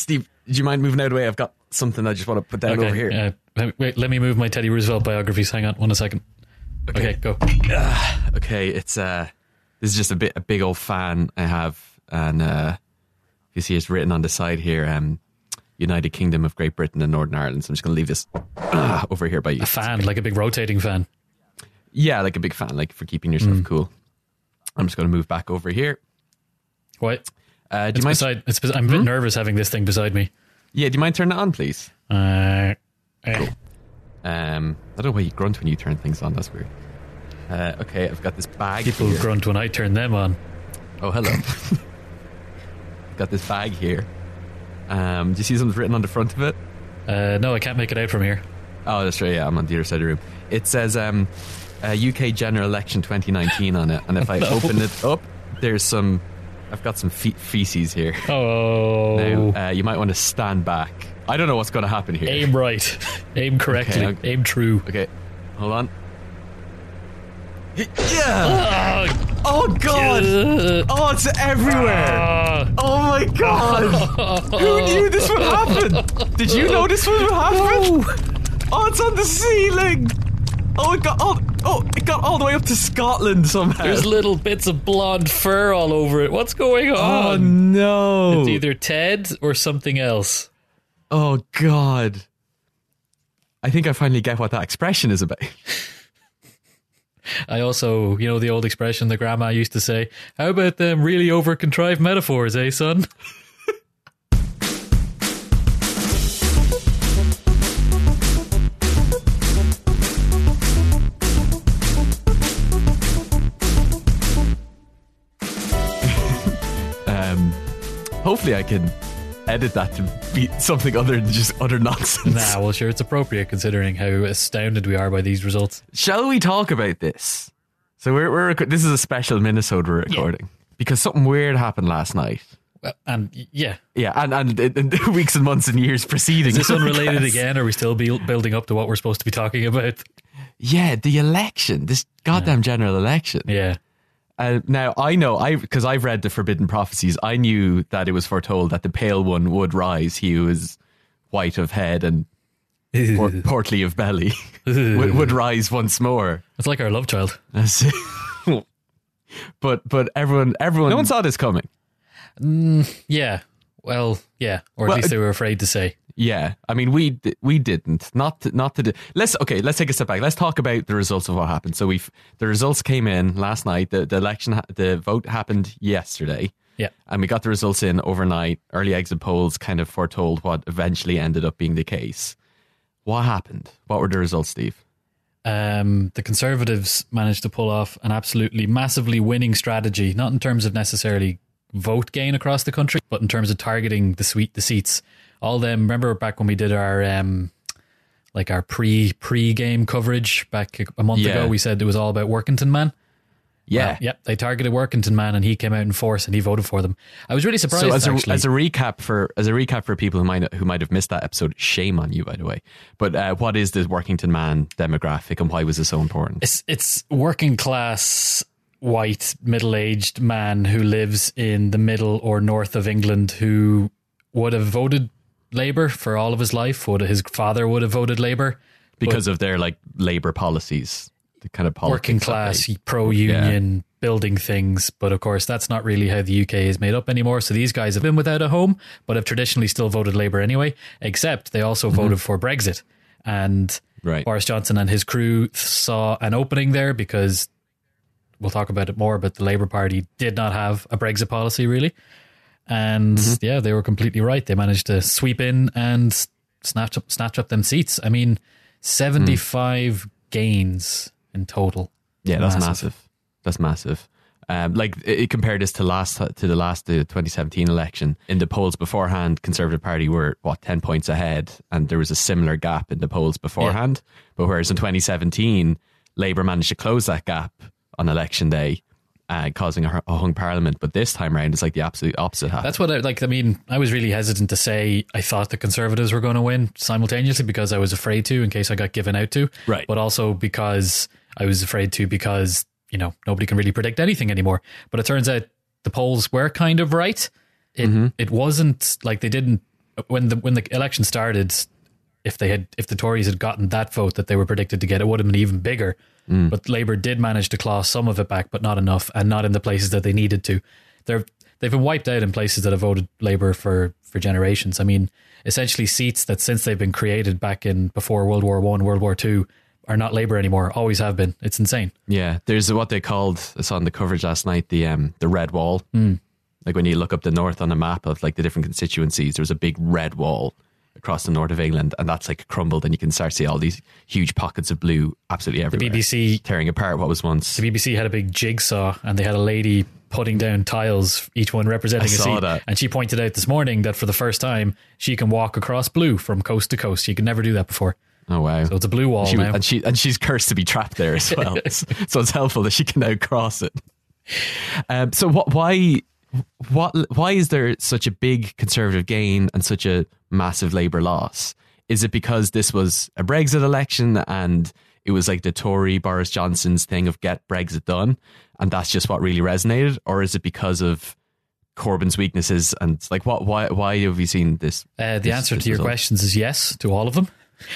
Steve, do you mind moving out of the way? I've got something I just want to put down over here. Uh, let- wait, let me move my Teddy Roosevelt biographies. Hang on one a second. Okay, go. okay, it's uh, this is just a bit a big old fan I have, and uh, you see it's written on the side here, um, United Kingdom of Great Britain and Northern Ireland. So I'm just going to leave this uh, over here by you. A fan, like a big rotating fan. Yeah, like a big fan, like for keeping yourself Mm. cool. I'm just going to move back over here. What? Uh, do It's you mind? beside. It's. I'm a bit nervous having this thing beside me. yeah, do you mind turning it on, please? Uh, eh. Um, I don't know why you grunt when you turn things on. That's weird. Uh, okay, I've got this bag. People here. grunt when I turn them on. Oh, hello. I've got this bag here. Um, do you see something written on the front of it? Uh, no, I can't make it out from here. Oh, that's right. Yeah, I'm on the other side of the room. It says um, uh, UK general election 2019 on it, and if I No. open it up, there's some. I've got some fe- feces here. Oh, Now, uh, you might want to stand back. I don't know what's going to happen here. aim right, aim correctly, Okay, aim true. Okay, hold on. Yeah. Oh, Oh God. uh, Oh, it's everywhere. ah. Oh my God. Who knew this would happen? Did you know this would happen? Oh, it's on the ceiling. Oh, it got all. Oh, it got all the way up to Scotland somehow. There's little bits of blonde fur all over it. What's going on? oh no. It's either Ted or something else. Oh God. I think I finally get what that expression is about. I also, you know, the old expression the grandma used to say, How about them really over contrived metaphors, eh, son? hopefully, I can edit that to be something other than just utter nonsense. Nah, well, sure, it's appropriate considering how astounded we are by these results. Shall we talk about this? So we're, we're this is a special minisode we're recording because something weird happened last night. Well, and yeah, Yeah, and and, and the weeks and months and years preceding. is this unrelated again? Or are we still be- building up to what we're supposed to be talking about? Yeah, the election, this goddamn general election. Yeah. Uh, now I know I because I've read the forbidden prophecies. I knew that it was foretold that the pale one would rise. He who is white of head and por- portly of belly would, would rise once more. It's like our love child. But but everyone everyone no one saw this coming. Yeah. Well, yeah. Or at Well, least they were afraid to say. Yeah, I mean we we didn't not to, not to do, let's okay let's take a step back. Let's talk about the results of what happened. So we the results came in last night. The the election the vote happened yesterday. Yeah. and we got the results in overnight. Early exit polls kind of foretold what eventually ended up being the case. What happened? What were the results, Steve? um, the Conservatives managed to pull off an absolutely massively winning strategy, not in terms of necessarily vote gain across the country, but in terms of targeting the sweet the seats. All them remember back when we did our um, like our pre pre game coverage back a month Yeah. ago, we said it was all about Workington Man. Yeah. Well, yep, they targeted Workington Man, and he came out in force, and he voted for them. I was really surprised. So as a, actually. as a recap for as a recap for people who might who might have missed that episode, shame on you, by the way. But uh, what is the Workington man demographic, and why was it so important? It's it's working class white middle aged man who lives in the middle or north of England who would have voted Labour for all of his life. Would his father would have voted Labour. because of their like labor policies, the kind of Working class, pro union, building things. But of course, that's not really how the UK is made up anymore. So these guys have been without a home, but have traditionally still voted Labour anyway. Except they also voted for Brexit, and Mm-hmm. Right. Boris Johnson and his crew saw an opening there because we'll talk about it more. But the Labour Party did not have a Brexit policy really, and Mm-hmm. yeah, they were completely right. They managed to sweep in and snatch up snatch up them seats. I mean, seventy five gains in total. yeah, that's Massive. massive. That's massive. Um, like it, it compared this to last to the last the 2017 election. In the polls beforehand, Conservative Party were what 10 points ahead, and there was a similar gap in the polls beforehand. But whereas in 2017, Labour managed to close that gap on election day, uh, causing a, a hung parliament. But this time around, it's like the absolute opposite happened. That's what I like. I mean, I was really hesitant to say I thought the Conservatives were going to win simultaneously because I was afraid to in case I got given out to. Right. But also because I was afraid to because, you know, nobody can really predict anything anymore. But it turns out the polls were kind of right. It, Mm-hmm. it wasn't like they didn't when the when the election started, if they had if the Tories had gotten that vote that they were predicted to get, it would have been even bigger. But Labour did manage to claw some of it back, but not enough, and not in the places that they needed to. They're they've been wiped out in places that have voted Labour for for generations. I mean, essentially seats that since they've been created back in before World War One, World War Two, are not Labour anymore. Always have been. It's insane. Yeah, there's what they called. I saw in the coverage last night the um the red wall. Like when you look up the north on a map of like the different constituencies, there's a big red wall across the north of England, and that's like crumbled, and you can start to see all these huge pockets of blue absolutely everywhere. The. BBC tearing apart what was once. the BBC had a big jigsaw and they had a lady putting down tiles, each one representing I a saw seat. that. And she pointed out this morning that for the first time she can walk across blue from coast to coast. She could never do that before. Oh wow! So it's a blue wall she, now. and she and she's cursed to be trapped there as well. so it's helpful that she can now cross it. Um, so what? Why? What? Why is there such a big conservative gain and such a massive Labour loss? Is it because this was a Brexit election and it was like the Tory Boris Johnson's thing of get Brexit done, and that's just what really resonated, or is it because of Corbyn's weaknesses and like what? Why? Why have you seen this? Uh, the this- answer this to your questions is yes to all of them.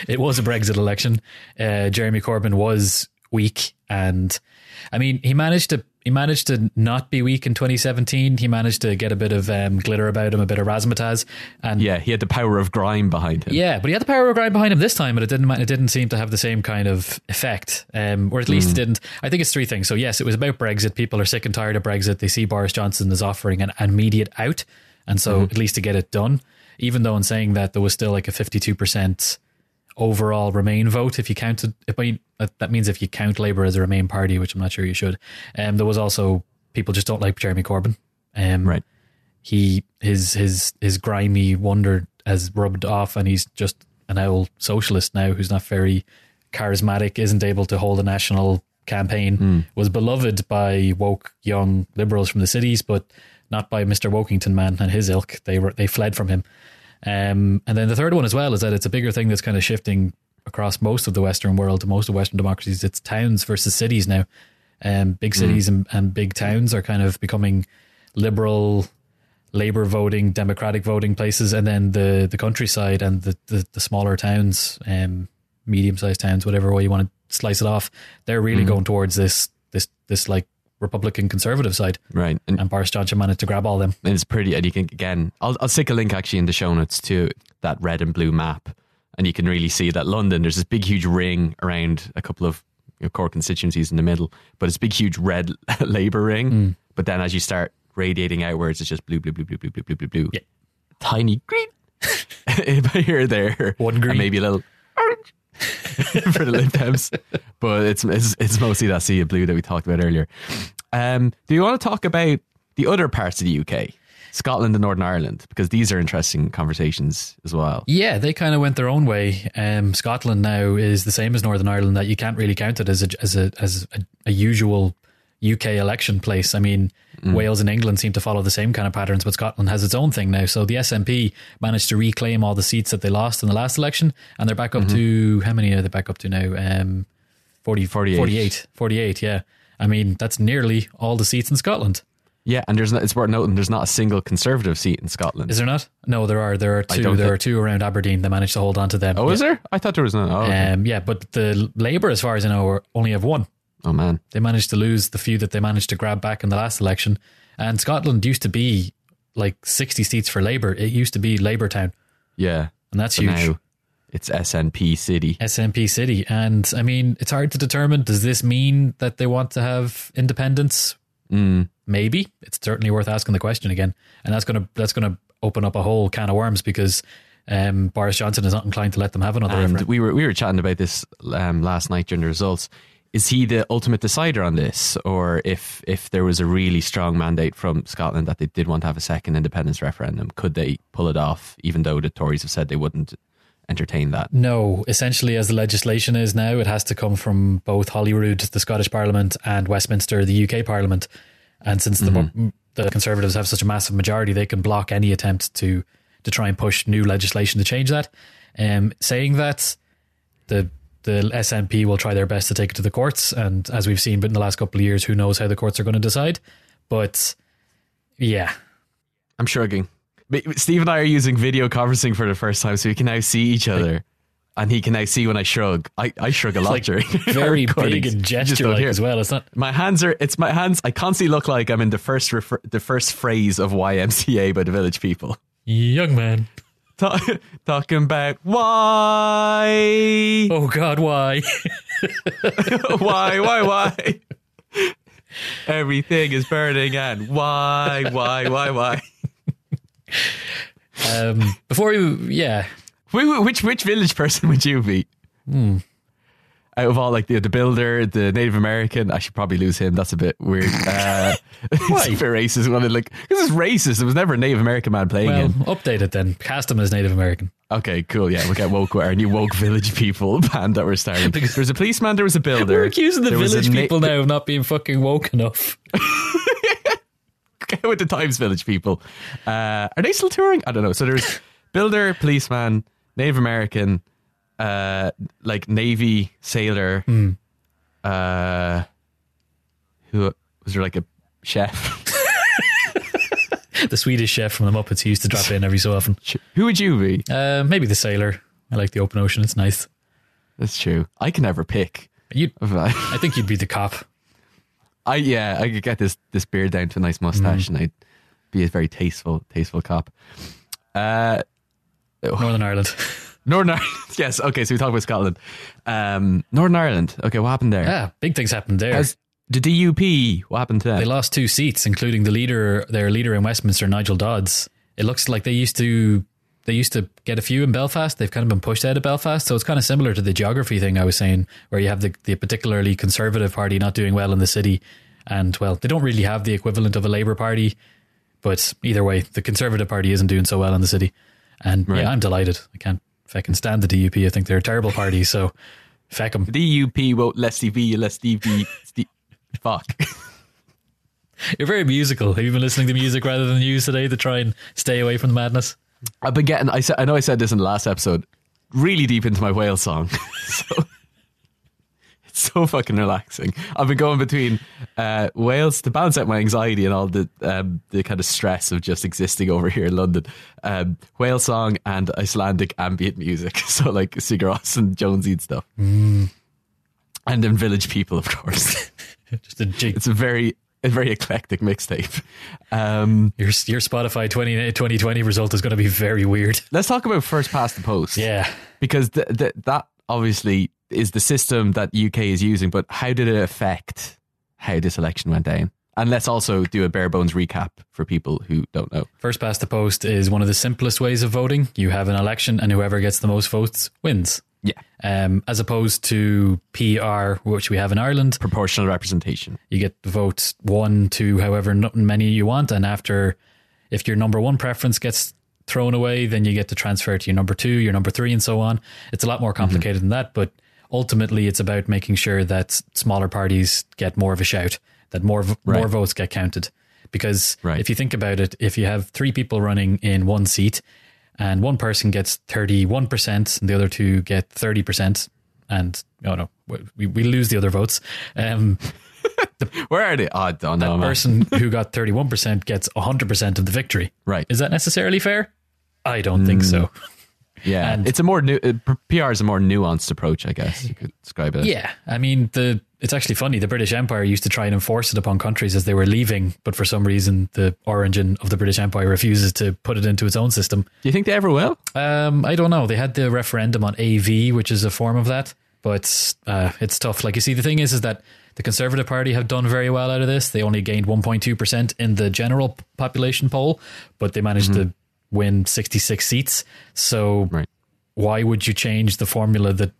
It was a Brexit election. Uh, Jeremy Corbyn was weak, and I mean, he managed to he managed to not be weak in 2017. He managed to get a bit of um, glitter about him, a bit of razzmatazz, and Yeah, he had the power of grime behind him. Yeah, but he had the power of grime behind him this time, but it didn't. It didn't seem to have the same kind of effect, um, or at least it didn't. I think it's three things. So yes, it was about Brexit. People are sick and tired of Brexit. They see Boris Johnson as offering an immediate out, and so at least to get it done. Even though in saying that there was still like a fifty-two percent overall Remain vote, if you counted, if I, that means if you count Labour as a Remain party, which I'm not sure you should. Um, there was also people just don't like Jeremy Corbyn. Um, Right. he his his his grimy wonder has rubbed off and he's just an old socialist now who's not very charismatic isn't able to hold a national campaign was beloved by woke young liberals from the cities but not by Mr. Wokington man and his ilk they were they fled from him um, and then the third one as well is that it's a bigger thing that's kind of shifting across most of the Western world, most of Western democracies. It's towns versus cities now. Um, big cities and, and big towns are kind of becoming liberal, Labour voting, Democratic voting places, and then the the countryside and the the, the smaller towns, um, medium sized towns, whatever way you want to slice it off, they're really going towards this this this like Republican conservative side. Right. And, And Boris Johnson managed to grab all them. and it's pretty, and you can, again, I'll, I'll stick a link actually in the show notes to that red and blue map. And you can really see that London, there's this big, huge ring around a couple of you know, core constituencies in the middle, but it's a big, huge red Labour ring. Hmm. But then as you start radiating outwards, it's just blue, blue, blue, blue, blue, blue, blue, blue, blue. Yeah. Tiny green. here there. One green. And maybe a little for the Lib. But it's, it's, it's mostly that sea of blue that we talked about earlier. Um, do you want to talk about the other parts of the UK? Scotland and Northern Ireland, because these are interesting conversations as well. Yeah, they kind of went their own way. Um, Scotland now is the same as Northern Ireland that you can't really count it as a as a as a, a usual UK election place. I mean, Wales and England seem to follow the same kind of patterns, but Scotland has its own thing now. So the SNP managed to reclaim all the seats that they lost in the last election, and they're back up to how many are they back up to now? Um, 40, 48. 48. 48, yeah. I mean, that's nearly all the seats in Scotland. Yeah, and there's not, it's worth noting there's not a single Conservative seat in Scotland. Is there not? No, there are. There are two. There thi- are two around Aberdeen. They managed to hold on to them. oh, is there? I thought there was none. Oh, okay. Um, yeah, but the Labour, as far as I know, only have one. Oh man. They managed to lose the few that they managed to grab back in the last election. And Scotland used to be like 60 seats for Labour. It used to be Labour town. Yeah. And that's So huge. now it's SNP City. SNP city. And I mean, it's hard to determine. Does this mean that they want to have independence? Mm. Maybe. It's certainly worth asking the question again. And that's gonna that's gonna open up a whole can of worms because um, Boris Johnson is not inclined to let them have another And referendum. we were we were chatting about this um, last night during the results. Is he the ultimate decider on this, or if if there was a really strong mandate from Scotland that they did want to have a second independence referendum, could they pull it off? Even though the Tories have said they wouldn't entertain that. No, essentially, as the legislation is now, it has to come from both Holyrood, the Scottish Parliament, and Westminster, the UK Parliament. And since the the Conservatives have such a massive majority, they can block any attempt to to try and push new legislation to change that. Um, saying that, the the SNP will try their best to take it to the courts, and as we've seen, but in the last couple of years, who knows how the courts are going to decide? But yeah, I'm shrugging. But Steve and I are using video conferencing for the first time, so we can now see each other. And he can now see when I shrug. I, I shrug a lot like during very big and gesture like as well. It's not. My hands are. It's my hands. I constantly look like I'm in the first refer, the first phrase of YMCA by the Village People. Young man. Ta- talking about why, Oh God, why? why, why, why. Everything is burning, and why, why, why, why. um, before you, yeah, Which which village person would you be? Hmm. Out of all, like the the builder, the Native American, I should probably lose him. That's a bit weird. Uh, it's bit racist. One like this is racist. There was never a Native American man playing well, him. update it then. Cast him as Native American. Okay, cool. Yeah, we'll get woke with our new woke village people band that we're starting. There was a policeman. There was a builder. We're accusing the village na- people now of not being fucking woke enough. Okay with the Times Village people. Uh, are they still touring? I don't know. So there's builder, policeman, Native American, uh, like Navy sailor. Hmm. Uh, who was there? Like a chef. the Swedish chef from the Muppets who used to drop in every so often. who would you be? Uh, maybe the sailor. I like the open ocean. It's nice. That's true. I can never pick. You, I, I think you'd be the cop. I yeah, I could get this this beard down to a nice mustache, and I'd be a very tasteful tasteful cop. Uh, Northern Ireland. Northern Ireland. Yes. Okay. So we talk about Scotland. Um, Northern Ireland. Okay. What happened there? yeah, big things happened there. Has the DUP? What happened to them? They lost two seats, including the leader, their leader in Westminster, Nigel Dodds. It looks like they used to they used to get a few in Belfast. They've kind of been pushed out of Belfast, so it's kind of similar to the geography thing I was saying, where you have the, the particularly conservative party not doing well in the city, and well, they don't really have the equivalent of a Labour Party, but either way, the Conservative Party isn't doing so well in the city, and Right. yeah, I'm delighted. I can't fucking stand the DUP. I think they're a terrible party. So, feck them. DUP won't let TV, let DP. Steve, fuck. You're very musical. Have you been listening to music rather than news today to try and stay away from the madness? I've been getting. I said. I know I said this in the last episode. Really deep into my whale song. so so fucking relaxing. I've been going between uh, Wales to balance out my anxiety and all the um, the kind of stress of just existing over here in London. Um, whale song and Icelandic ambient music. So like Sigur Rós and Jónsi and stuff. And then Village People, of course. Just a jig. it's a very a very eclectic mixtape. Um, Your your Spotify 20, 2020 result is going to be very weird. let's talk about first past the post. Yeah. because th- th- that obviously is the system that UK is using. But how did it affect how this election went down? And let's also do a bare bones recap for people who don't know. First past the post is one of the simplest ways of voting. You have an election, and whoever gets the most votes wins. Yeah, Um, as opposed to PR, which we have in Ireland, proportional representation. you get the votes one to however many you want, and after, if your number one preference gets thrown away, then you get to transfer to your number two, your number three, and so on. It's a lot more complicated than that, but ultimately, it's about making sure that smaller parties get more of a shout, that more v- Right. more votes get counted. Because Right. if you think about it, if you have three people running in one seat, and one person gets thirty one percent, and the other two get thirty percent, and oh no, we we lose the other votes. Um, Where are they? Oh, I don't know. that person who got 31% gets 100% of the victory. Right. Is that necessarily fair? I don't think so. Yeah, and- it's a more new. Uh, PR is a more nuanced approach, I guess you could describe it. Yeah. I mean, the it's actually funny. The British Empire used to try and enforce it upon countries as they were leaving, but for some reason, the origin of the British Empire refuses to put it into its own system. Do you think they ever will? Um, I don't know. They had the referendum on AV, which is a form of that, but uh, it's tough. Like you see, the thing is, is that the Conservative Party have done very well out of this. They only gained 1.2 percent in the general population poll, but they managed to win 66 seats. So Right. why would you change the formula that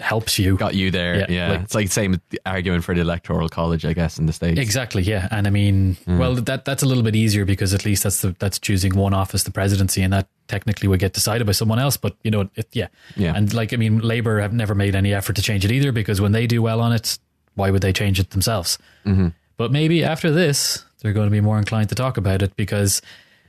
helps you? Got you there. Yeah, Yeah, like- it's like the same argument for the electoral college, I guess, in the states. Exactly, yeah, and I mean, well, that that's a little bit easier because at least that's the that's choosing one office, the presidency, and that technically would get decided by someone else. But you know, it, yeah, Yeah. and like I mean, Labour have never made any effort to change it either because when they do well on it, why would they change it themselves? Mm-hmm. But maybe after this, they're going to be more inclined to talk about it because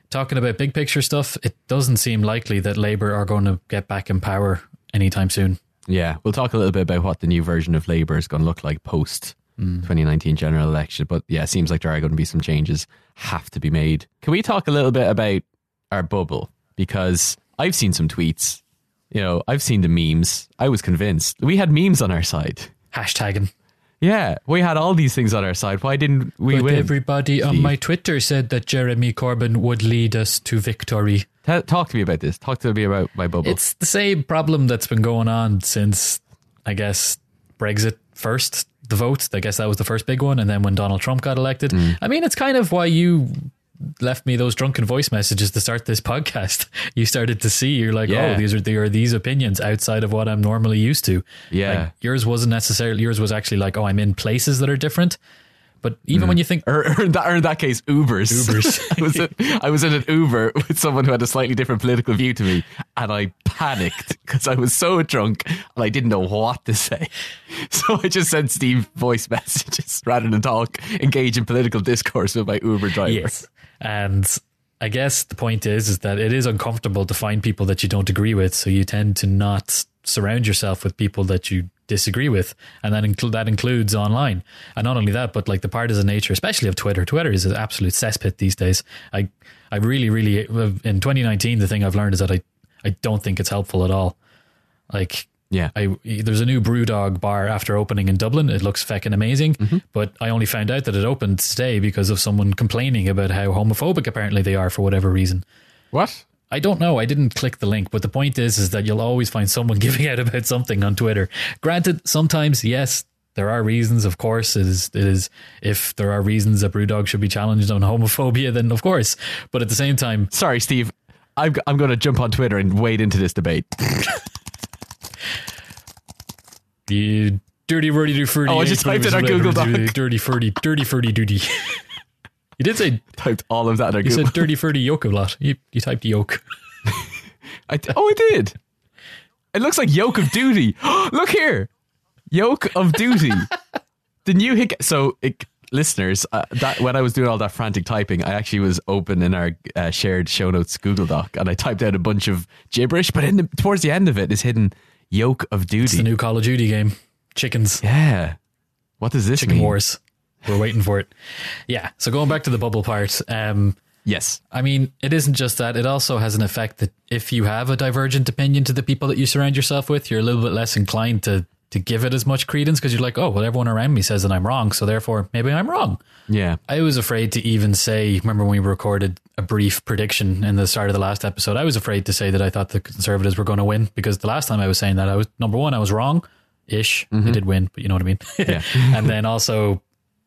talking about big picture stuff, it doesn't seem likely that Labour are going to get back in power anytime soon. Yeah, we'll talk a little bit about what the new version of Labour is going to look like post mm. 2019 general election. But yeah, it seems like there are going to be some changes have to be made. Can we talk a little bit about our bubble because I've seen some tweets. You know, I've seen the memes. I was convinced we had memes on our side. Hashtagging. Yeah, we had all these things on our side. Why didn't we but win? everybody on Steve. my Twitter said that Jeremy Corbyn would lead us to victory. Ta- talk to me about this. Talk to me about my bubble. It's the same problem that's been going on since, I guess, Brexit first, the vote. I guess that was the first big one. And then when Donald Trump got elected. Mm. I mean, it's kind of why you left me those drunken voice messages to start this podcast. You started to see, you're like, oh, Yeah. oh, these are, there are these opinions outside of what I'm normally used to. Yeah. Like, yours wasn't necessarily, yours was actually like, oh, I'm in places that are different. But even when mm. you think, or, or, in that, or in that case, Ubers. Ubers. I, was in, I was in an Uber with someone who had a slightly different political view to me, and I panicked because I was so drunk and I didn't know what to say. So I just sent Steve voice messages rather than talk, engage in political discourse with my Uber driver. Yes. And I guess the point is is that it is uncomfortable to find people that you don't agree with, so you tend to not surround yourself with people that you disagree with, and that that includes online. And not only that, but like the partisan nature, especially of Twitter. Twitter is an absolute cesspit these days. I I really really uh, in 2019 the thing I've learned is that I I don't think it's helpful at all. Like Yeah. I there's a new BrewDog bar after opening in Dublin. It looks feckin' amazing, mm-hmm. but I only found out that it opened today because of someone complaining about how homophobic apparently they are for whatever reason. What? I don't know. I didn't click the link, but the point is, is that you'll always find someone giving out about something on Twitter. Granted, sometimes yes, there are reasons. Of course, it is. It is. If there are reasons that BrewDog should be challenged on homophobia, then of course. But at the same time, Sorry, Steve. I'm, I'm going to jump on Twitter and wade into this debate. You dirty wordy do furdy. Oh, I just typed in our Google Doc. Dirty furdy, dirty furdy duty. you did say Typed all of that in you Google. said dirty furdy yoke a lot. You you typed yoke. I oh, I did. It looks like Yoke of Duty. Look here, Yoke of Duty. the new hit. So, it, listeners, uh, that when I was doing all that frantic typing, I actually was open in our uh, shared show notes Google Doc, and I typed out a bunch of gibberish. But in the, towards the end of it is hidden Yoke of Duty. It's the new Call of Duty game. Chickens. yeah. What does this Chicken mean? Wars. We're waiting for it. Yeah. So going back to the bubble part, um, Yes. I mean, it isn't just that. It also has an effect that if you have a divergent opinion to the people that you surround yourself with, you're a little bit less inclined to to give it as much credence because you're like, oh, well, everyone around me says that I'm wrong, so therefore maybe I'm wrong. Yeah. I was afraid to even say, remember when we recorded a brief prediction in the start of the last episode? I was afraid to say that I thought the Conservatives were going to win because the last time I was saying that, I was number one, I was wrong ish. They did win, but you know what I mean? Yeah. and then also,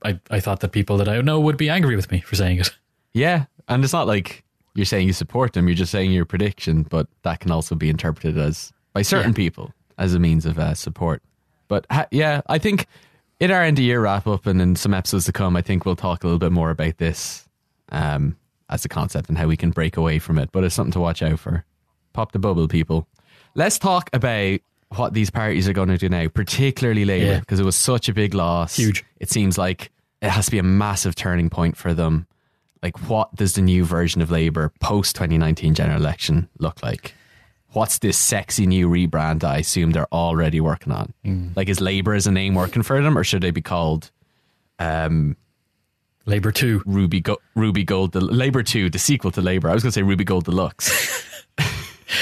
I, I thought that people that I know would be angry with me for saying it. Yeah. And it's not like you're saying you support them, you're just saying your prediction, but that can also be interpreted as by certain Yeah. people as a means of uh, support. But ha- yeah, I think in our end of year wrap up and in some episodes to come, I think we'll talk a little bit more about this um, as a concept and how we can break away from it. But it's something to watch out for. Pop the bubble, people. Let's talk about what these parties are going to do now, particularly Labour, Yeah. because it was such a big loss. Huge. It seems like it has to be a massive turning point for them. Like, what does the new version of Labour post 2019 general election look like? What's this sexy new rebrand that I assume they're already working on? Like, is Labour as a name working for them, or should they be called um, Labour 2. Ruby Go- Ruby Gold the Labour Two, the sequel to Labour? I was going to say Ruby Gold Deluxe.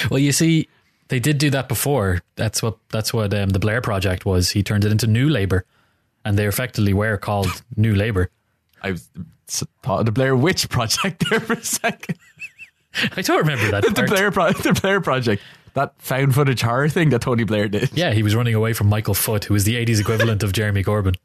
Well, you see, they did do that before. That's what that's what um, the Blair Project was. He turned it into New Labour, and they effectively were called New Labour. I was thought of the Blair Witch Project there for a second. I don't remember that the. Blair Pro- the Blair Project, that found footage horror thing that Tony Blair did. Yeah, he was running away from Michael Foot, who was the 80s equivalent of Jeremy Corbyn.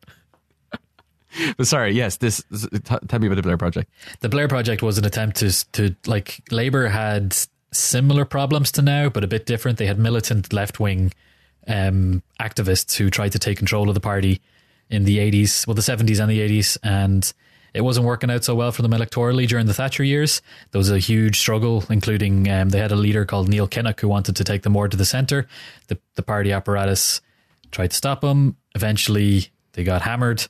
But sorry, yes, this. t- tell me about the Blair Project. The Blair Project was an attempt to to like Labour had similar problems to now, but a bit different. They had militant left wing um, activists who tried to take control of the party in the 80s, well, the 70s and the 80s, and it wasn't working out so well for them electorally during the Thatcher years. There was a huge struggle, including um, they had a leader called Neil Kinnock who wanted to take them more to the centre. The, the party apparatus tried to stop him. Eventually, they got hammered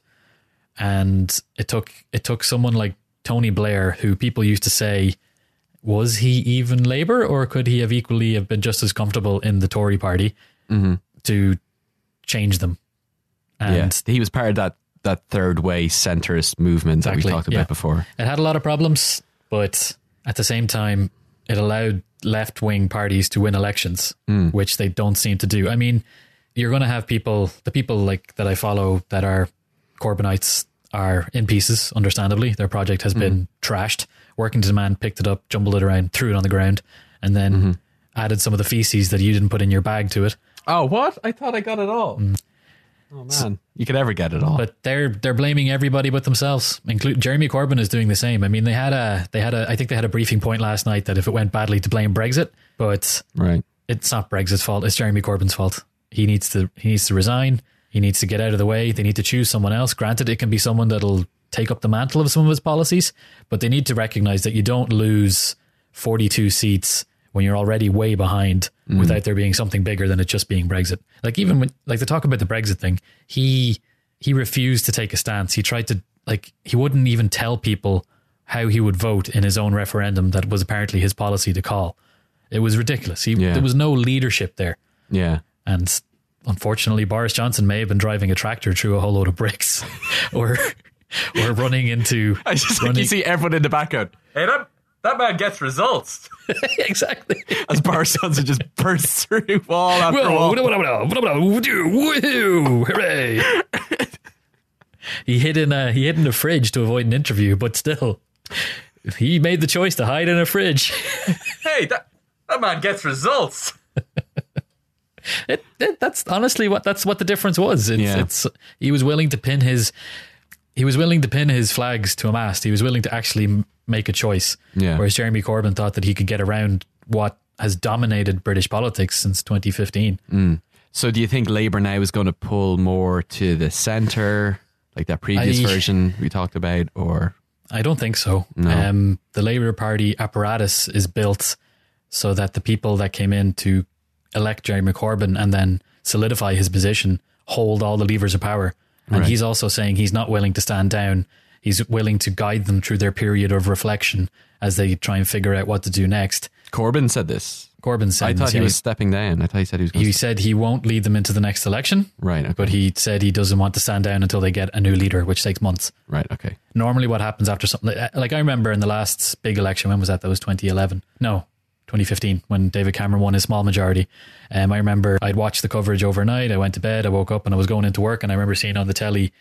and it took it took someone like Tony Blair, who people used to say, was he even Labour, or could he have equally have been just as comfortable in the Tory party mm-hmm. to change them? And yeah, he was part of that that third way centrist movement that we talked about yeah. before. it had a lot of problems, but at the same time, it allowed left wing parties to win elections, mm. which they don't seem to do. I mean, you're going to have people, the people like that I follow that are Corbynites are in pieces, understandably. Their project has been mm-hmm. trashed. Workington Man picked it up, jumbled it around, threw it on the ground, and then mm-hmm. added some of the feces that you didn't put in your bag to it. Oh, what? I thought I got it all. Mm. Oh man, you could ever get it all. But they're they're blaming everybody but themselves. Include Jeremy Corbyn is doing the same. I mean, they had a they had a I think they had a briefing point last night that if it went badly to blame Brexit, but right. it's not Brexit's fault. It's Jeremy Corbyn's fault. He needs to he needs to resign. He needs to get out of the way. They need to choose someone else. Granted, it can be someone that'll take up the mantle of some of his policies, but they need to recognize that you don't lose 42 seats when you're already way behind mm. without there being something bigger than it just being Brexit. Like even when like they talk about the Brexit thing, he he refused to take a stance. He tried to like he wouldn't even tell people how he would vote in his own referendum that was apparently his policy to call. It was ridiculous. He, Yeah. There was no leadership there. Yeah. And unfortunately, Boris Johnson may have been driving a tractor through a whole load of bricks or or running into. I just running, you see everyone in the background. Hey, that that man gets results. exactly. As Boris Johnson just bursts through wall after Whoa, wall. whoa, whoa, whoa, whoa, whoa, woohoo, hooray. he hid in a he hid in a fridge to avoid an interview, but still, he made the choice to hide in a fridge. Hey, that that man gets results. It, it, that's honestly what that's what the difference was. It's, Yeah. it's he was willing to pin his he was willing to pin his flags to a mast. He was willing to actually make a choice. Yeah. Whereas Jeremy Corbyn thought that he could get around what has dominated British politics since 2015. So, do you think Labour now is going to pull more to the centre, like that previous I- version we talked about, or I don't think so. Um, the Labour Party apparatus is built so that the people that came in to elect Jeremy Corbyn and then solidify his position hold all the levers of power. And Right. he's also saying he's not willing to stand down. He's willing to guide them through their period of reflection as they try and figure out what to do next. Corbyn said this? Corbyn said I thought he was stepping down. I thought he said he was. Going he said he won't lead them into the next election, right. Okay. but he said he doesn't want to stand down until they get a new leader, which takes months. right. Okay. normally what happens after something like, like I remember in the last big election when was that that was 2011 no 2015 when David Cameron won his small majority. Um, I remember I'd watched the coverage overnight. I went to bed I woke up and I was going into work and I remember seeing on the telly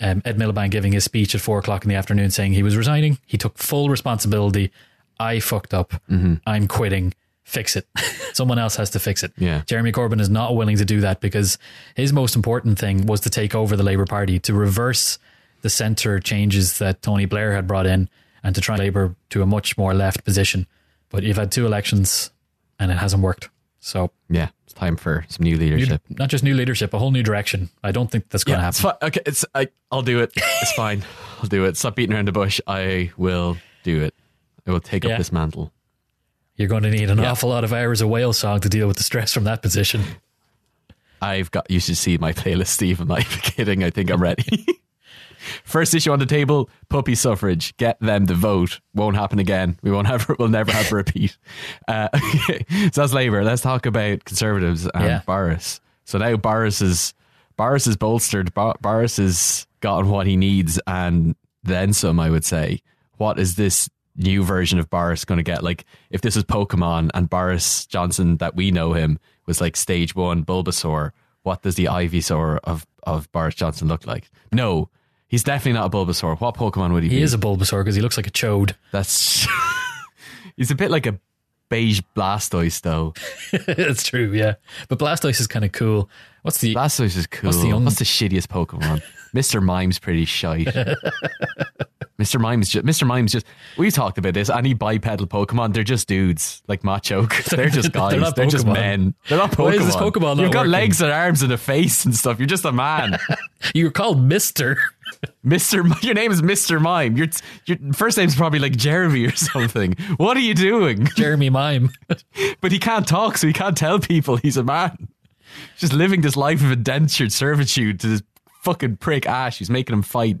um, Ed Miliband giving his speech at four o'clock in the afternoon saying he was resigning. He took full responsibility. I fucked up. I'm quitting. Fix it. Someone else has to fix it. Yeah. Jeremy Corbyn is not willing to do that because his most important thing was to take over the Labour Party, to reverse the centre changes that Tony Blair had brought in, and to try Labour to a much more left position. But you've had two elections and it hasn't worked. So, Yeah, it's time for some new new- leadership. not just new leadership, a whole new direction. I don't think that's going to Yeah, it's happen. fine. Okay, it's I, I'll do it. It's fine. I'll do it. Stop beating around the bush. I will do it. I will take Yeah. up this mantle. You're going to need an Yeah. awful lot of hours of whale song to deal with the stress from that position. I've got. You should see my playlist, Steve. I'm not even kidding. I think I'm ready. First issue on the table: puppy suffrage. Get them to vote. Won't happen again. We won't have. We'll never have a repeat. Uh, okay, so that's Labour. Let's talk about Conservatives and Yeah. Boris. So now Boris is Boris is bolstered. Bo- Boris has gotten what he needs and then some. I would say. What is this new version of Boris going to get? Like, if this is Pokemon and Boris Johnson that we know him was like stage one Bulbasaur, what does the Ivysaur of of Boris Johnson look like? No, he's definitely not a Bulbasaur. What Pokemon would he, He be? He is a Bulbasaur because he looks like a chode. That's he's a bit like a beige Blastoise though. That's true, yeah. But Blastoise is kind of cool. What's the Blastoise is cool. What's the young- What's the shittiest Pokemon? Mr. Mime's pretty shite. Mr. Mime's just Mr. Mime's just we talked about this. Any bipedal Pokemon, they're just dudes like Machoke. They're just They're guys. not They're, just men. They're not Pokemon. Why is this Pokemon not You've got working? legs and arms and a face and stuff. You're just a man. You're called Mister. Mr. Mi- Your name is Mr. Mime. Your your first name's probably like Jeremy or something. What are you doing? Jeremy Mime. But he can't talk, so he can't tell people he's a man. Just living this life of indentured servitude to this fucking prick Ash who's making him fight.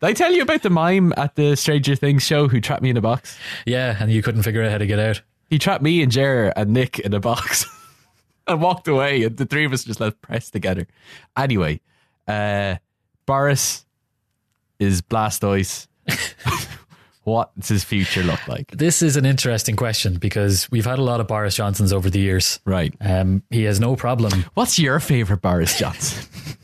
Did I tell you about the mime at the Stranger Things show who trapped me in a box? yeah, and you couldn't figure out how to get out. He trapped me and Jer and Nick in a box and walked away, and the three of us just left pressed together. Anyway, uh, Boris is Blastoise. What does his future look like? This is an interesting question because we've had a lot of Boris Johnsons over the years. Right. Um, he has no problem. What's your favorite Boris Johnson?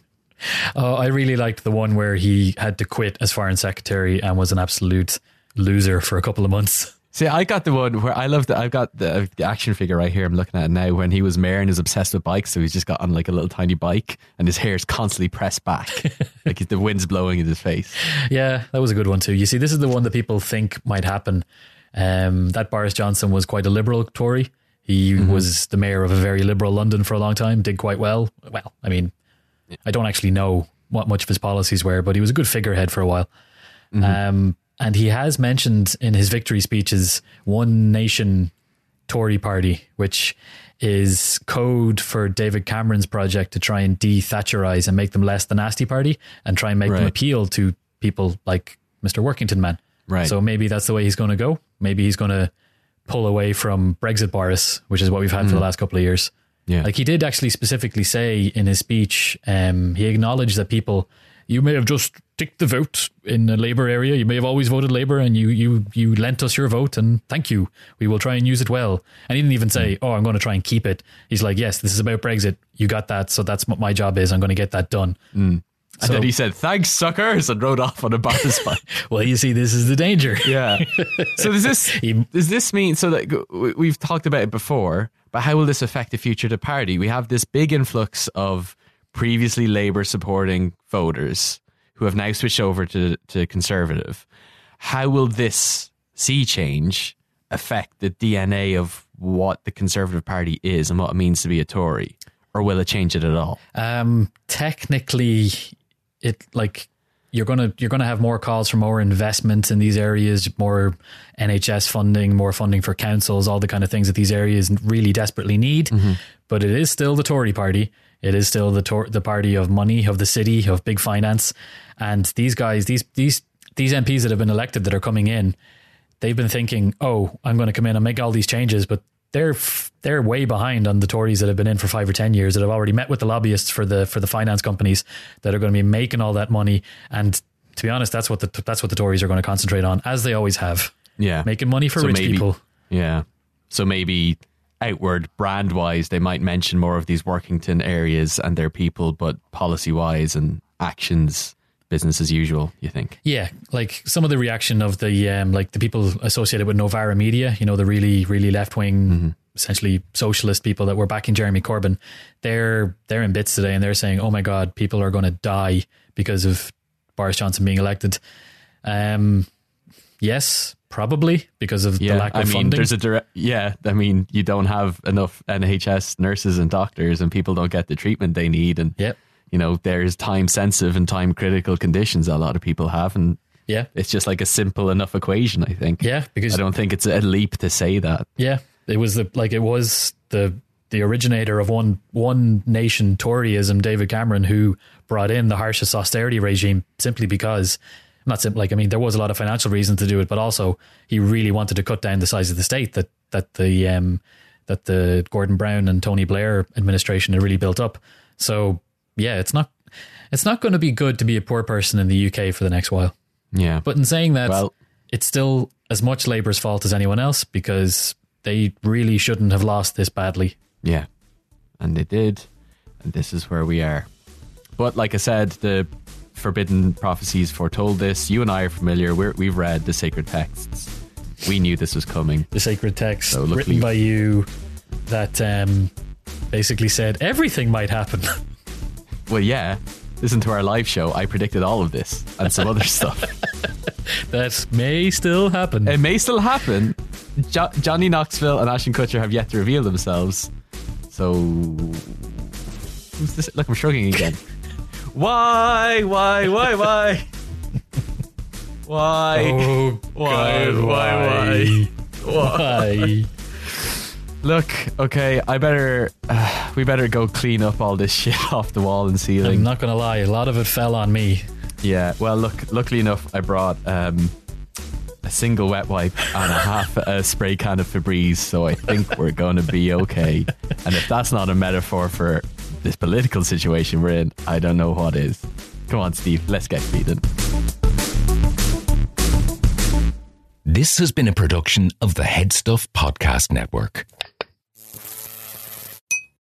Oh, I really liked the one where he had to quit as foreign secretary and was an absolute loser for a couple of months. See, I got the one where I love that. I've got the, the action figure right here. I'm looking at it now. When he was mayor and is obsessed with bikes, so he's just got on like a little tiny bike, and his hair is constantly pressed back, like the wind's blowing in his face. Yeah, that was a good one too. You see, this is the one that people think might happen. Um, that Boris Johnson was quite a liberal Tory. He was the mayor of a very liberal London for a long time. Did quite well. Well, I mean, I don't actually know what much of his policies were, but he was a good figurehead for a while. Um, and he has mentioned in his victory speeches one nation Tory party, which is code for David Cameron's project to try and de Thatcherize and make them less the nasty party and try and make them appeal to people like Mr. Workington Man. Right. So maybe that's the way he's going to go. Maybe he's going to pull away from Brexit Boris, which is what we've had for the last couple of years. Yeah. Like he did actually specifically say in his speech, um, he acknowledged that people, you may have just ticked the vote in the Labour area. You may have always voted Labour, and you you you lent us your vote, and thank you. We will try and use it well. And he didn't even say, "Oh, I'm going to try and keep it." He's like, "Yes, this is about Brexit. You got that, so that's what my job is. I'm going to get that done." and So- then he said, "Thanks, suckers," and rode off on a bike. Well, you see, this is the danger. Yeah. So does this does this mean so that we've talked about it before, but how will this affect the future of the party? We have this big influx of previously Labour supporting voters who have now switched over to to Conservative. How will this sea change affect the DNA of what the Conservative Party is and what it means to be a Tory, or will it change it at all? Um, technically, it like you're gonna you're gonna have more calls for more investment in these areas, more NHS funding, more funding for councils, all the kind of things that these areas really desperately need. Mm-hmm. But it is still the Tory party. It is still the Tor- the party of money, of the city, of big finance, and these guys, these these these MPs that have been elected that are coming in, they've been thinking, "Oh, I'm going to come in and make all these changes," but they're f- they're way behind on the Tories that have been in for five or ten years that have already met with the lobbyists for the for the finance companies that are going to be making all that money. And to be honest, that's what the that's what the Tories are going to concentrate on, as they always have, Yeah, making money for So rich maybe- people. Yeah. So maybe outward brand wise, they might mention more of these Workington areas and their people, but policy wise and actions, business as usual, you think? Yeah, like some of the reaction of the um, like the people associated with Novara Media, you know, the really really left wing, essentially socialist people that were backing Jeremy Corbyn, they're they're in bits today, and they're saying, "Oh my God, people are going to die because of Boris Johnson being elected." Um, yes, probably because of the Yeah. lack of I mean, funding. there's a direct, yeah. I mean, you don't have enough NHS nurses and doctors, and people don't get the treatment they need. And, Yep. You know, there's time sensitive and time critical conditions that a lot of people have. And yeah, it's just like a simple enough equation, I think. yeah, because I don't think it's a leap to say that. Yeah, it was the like it was the the originator of one one nation Toryism, David Cameron, who brought in the harshest austerity regime simply because not simply like I mean there was a lot of financial reasons to do it, but also he really wanted to cut down the size of the state that that the um that the Gordon Brown and Tony Blair administration had really built up. So yeah, it's not it's not going to be good to be a poor person in the UK for the next while. Yeah. But in saying that, Well- it's still as much Labour's fault as anyone else because they really shouldn't have lost this badly. Yeah. And they did. And this is where we are. But like I said, the forbidden prophecies foretold this. You and I are familiar. We're, we've read the sacred texts. We knew this was coming. The sacred text So written by you that um, basically said everything might happen. Well, yeah. Listen to our live show. I predicted all of this and some other stuff. that may still happen. It may still happen. Jo- Johnny Knoxville and Ashton Kutcher have yet to reveal themselves. So, who's this? Look, I'm shrugging again. why? Why? Why? Why? Oh, why? oh, Why? God, Why? Why? why? Look, okay, I better, uh, we better go clean up all this shit off the wall and ceiling. I'm not going to lie, a lot of it fell on me. Yeah, well, look, luckily enough, I brought um, a single wet wipe and a half a spray can of Febreze, so I think we're going to be okay. And if that's not a metaphor for this political situation we're in, I don't know what is. Come on, Steve, let's get feeding. This has been a production of the HeadStuff Podcast Network.